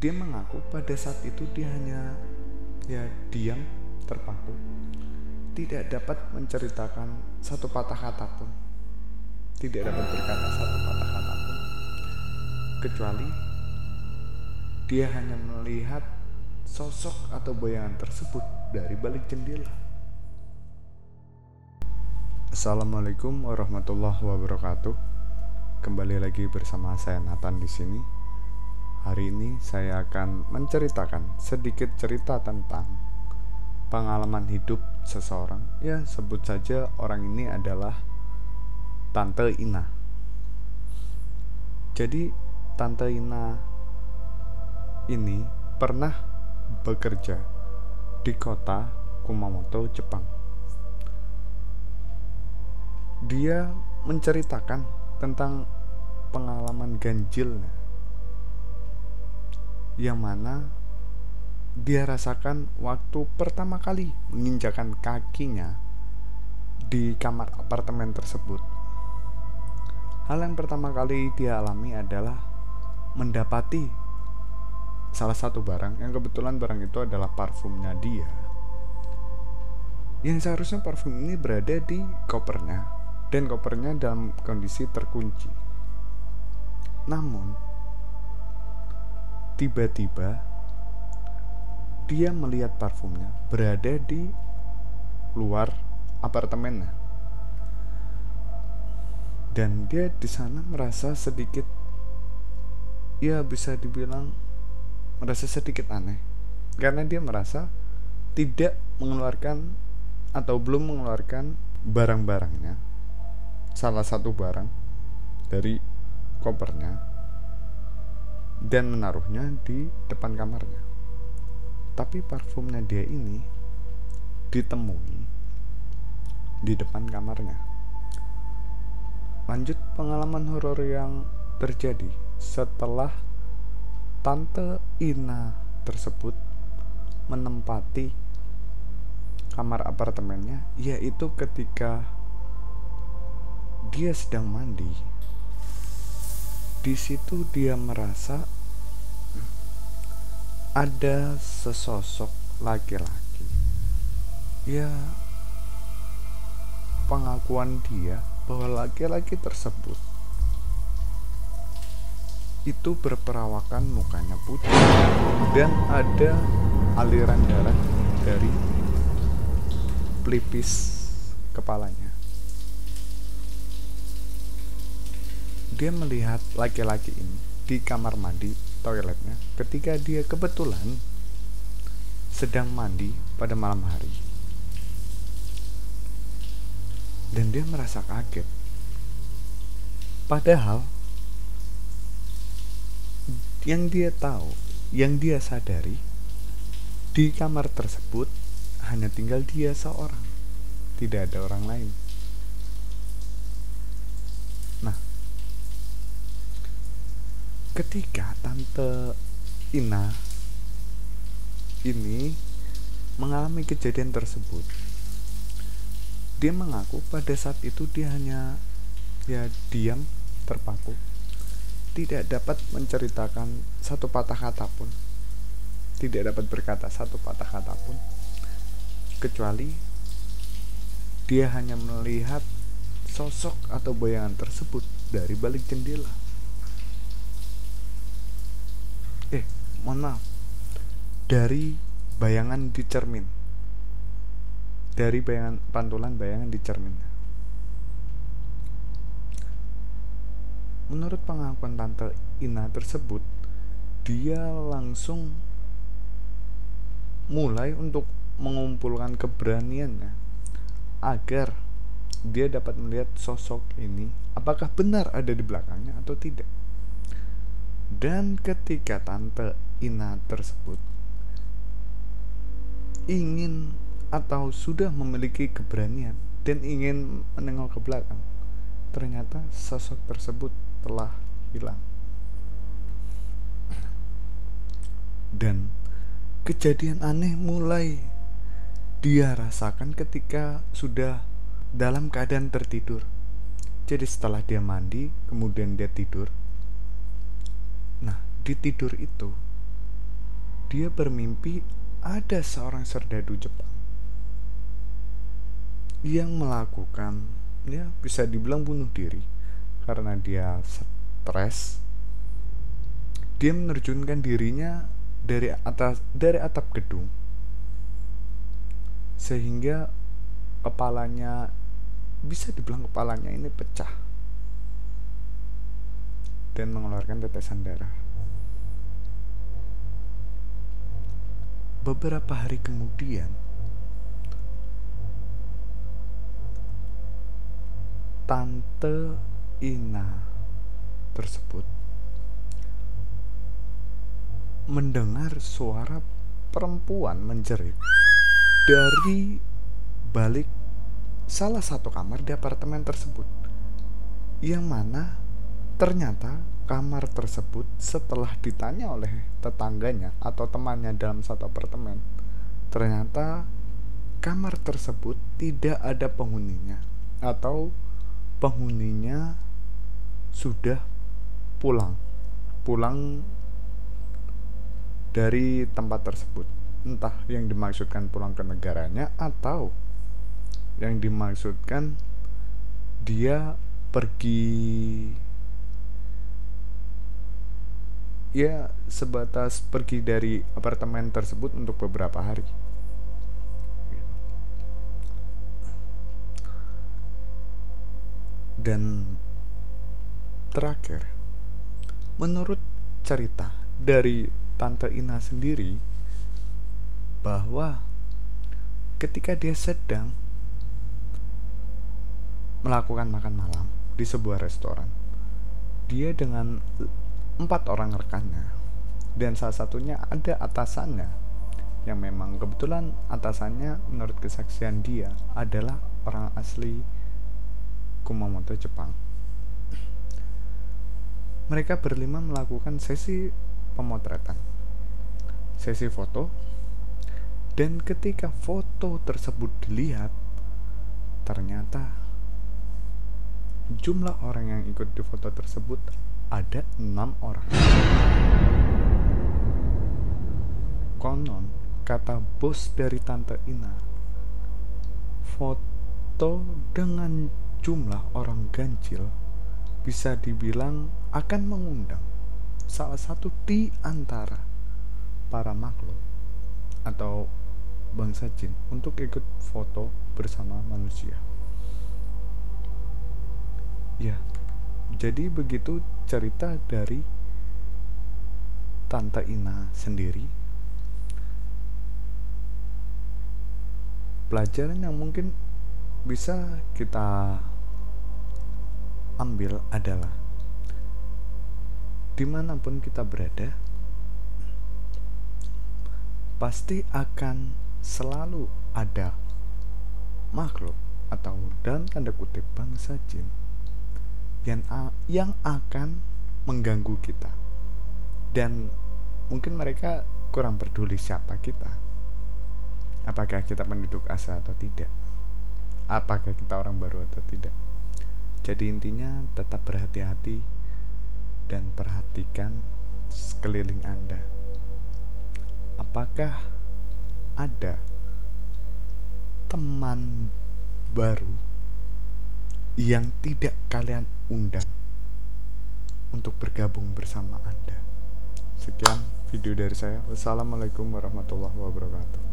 dia mengaku pada saat itu dia hanya ya diam terpaku. Tidak dapat menceritakan satu patah kata pun. Tidak dapat berkata satu patah kata pun. Kecuali dia hanya melihat sosok atau bayangan tersebut dari balik jendela. Assalamualaikum warahmatullahi wabarakatuh. Kembali lagi bersama saya Nathan di sini Hari ini saya akan menceritakan sedikit cerita tentang pengalaman hidup seseorang. Ya, sebut saja orang ini adalah Tante Ina. Jadi, Tante Ina ini pernah bekerja di kota Kumamoto, Jepang. Dia menceritakan tentang pengalaman ganjilnya yang mana dia rasakan waktu pertama kali menginjakan kakinya di kamar apartemen tersebut. Hal yang pertama kali dia alami adalah mendapati salah satu barang yang kebetulan barang itu adalah parfumnya dia. Yang seharusnya parfum ini berada di kopernya dan kopernya dalam kondisi terkunci. Namun, Tiba-tiba dia melihat parfumnya berada di luar apartemennya. Dan dia di sana merasa sedikit ya bisa dibilang merasa sedikit aneh. Karena dia merasa tidak mengeluarkan atau belum mengeluarkan barang-barangnya. Salah satu barang dari kopernya dan menaruhnya di depan kamarnya. Tapi parfumnya dia ini ditemui di depan kamarnya. Lanjut pengalaman horor yang terjadi setelah tante Ina tersebut menempati kamar apartemennya yaitu ketika dia sedang mandi di situ dia merasa ada sesosok laki-laki. Ya pengakuan dia bahwa laki-laki tersebut itu berperawakan mukanya putih dan ada aliran darah dari pelipis kepalanya dia melihat laki-laki ini di kamar mandi toiletnya ketika dia kebetulan sedang mandi pada malam hari. Dan dia merasa kaget. Padahal yang dia tahu, yang dia sadari di kamar tersebut hanya tinggal dia seorang. Tidak ada orang lain. Ketika tante Ina ini mengalami kejadian tersebut dia mengaku pada saat itu dia hanya ya diam terpaku tidak dapat menceritakan satu patah kata pun tidak dapat berkata satu patah kata pun kecuali dia hanya melihat sosok atau bayangan tersebut dari balik jendela eh mohon maaf. Dari bayangan di cermin. Dari bayangan pantulan bayangan di cermin. Menurut pengakuan tante Ina tersebut dia langsung mulai untuk mengumpulkan keberaniannya agar dia dapat melihat sosok ini apakah benar ada di belakangnya atau tidak dan ketika tante Ina tersebut ingin atau sudah memiliki keberanian dan ingin menengok ke belakang, ternyata sosok tersebut telah hilang. Dan kejadian aneh mulai dia rasakan ketika sudah dalam keadaan tertidur. Jadi setelah dia mandi, kemudian dia tidur, di tidur itu dia bermimpi ada seorang serdadu Jepang yang melakukan ya bisa dibilang bunuh diri. Karena dia stres dia menerjunkan dirinya dari atas dari atap gedung. Sehingga kepalanya bisa dibilang kepalanya ini pecah dan mengeluarkan tetesan darah beberapa hari kemudian tante Ina tersebut mendengar suara perempuan menjerit dari balik salah satu kamar di apartemen tersebut yang mana ternyata kamar tersebut setelah ditanya oleh tetangganya atau temannya dalam satu apartemen ternyata kamar tersebut tidak ada penghuninya atau penghuninya sudah pulang pulang dari tempat tersebut. Entah yang dimaksudkan pulang ke negaranya atau yang dimaksudkan dia pergi ya sebatas pergi dari apartemen tersebut untuk beberapa hari. Dan terakhir, menurut cerita dari Tante Ina sendiri, bahwa ketika dia sedang melakukan makan malam di sebuah restoran, dia dengan empat orang rekannya dan salah satunya ada atasannya yang memang kebetulan atasannya menurut kesaksian dia adalah orang asli Kumamoto, Jepang. Mereka berlima melakukan sesi pemotretan, sesi foto, dan ketika foto tersebut dilihat, ternyata jumlah orang yang ikut di foto tersebut ada enam orang. Konon, kata bos dari Tante Ina, foto dengan jumlah orang ganjil bisa dibilang akan mengundang salah satu di antara para makhluk atau bangsa jin untuk ikut foto bersama manusia. Ya, jadi begitu cerita dari Tante Ina sendiri. Pelajaran yang mungkin bisa kita ambil adalah di mana pun kita berada pasti akan selalu ada makhluk atau dalam tanda kutip bangsa jin yang yang akan mengganggu kita dan mungkin mereka kurang peduli siapa kita apakah kita penduduk asal atau tidak apakah kita orang baru atau tidak. Jadi intinya tetap berhati-hati dan perhatikan sekeliling Anda. Apakah ada teman baru yang tidak kalian undang untuk bergabung bersama Anda? Sekian video dari saya. Wassalamualaikum warahmatullahi wabarakatuh.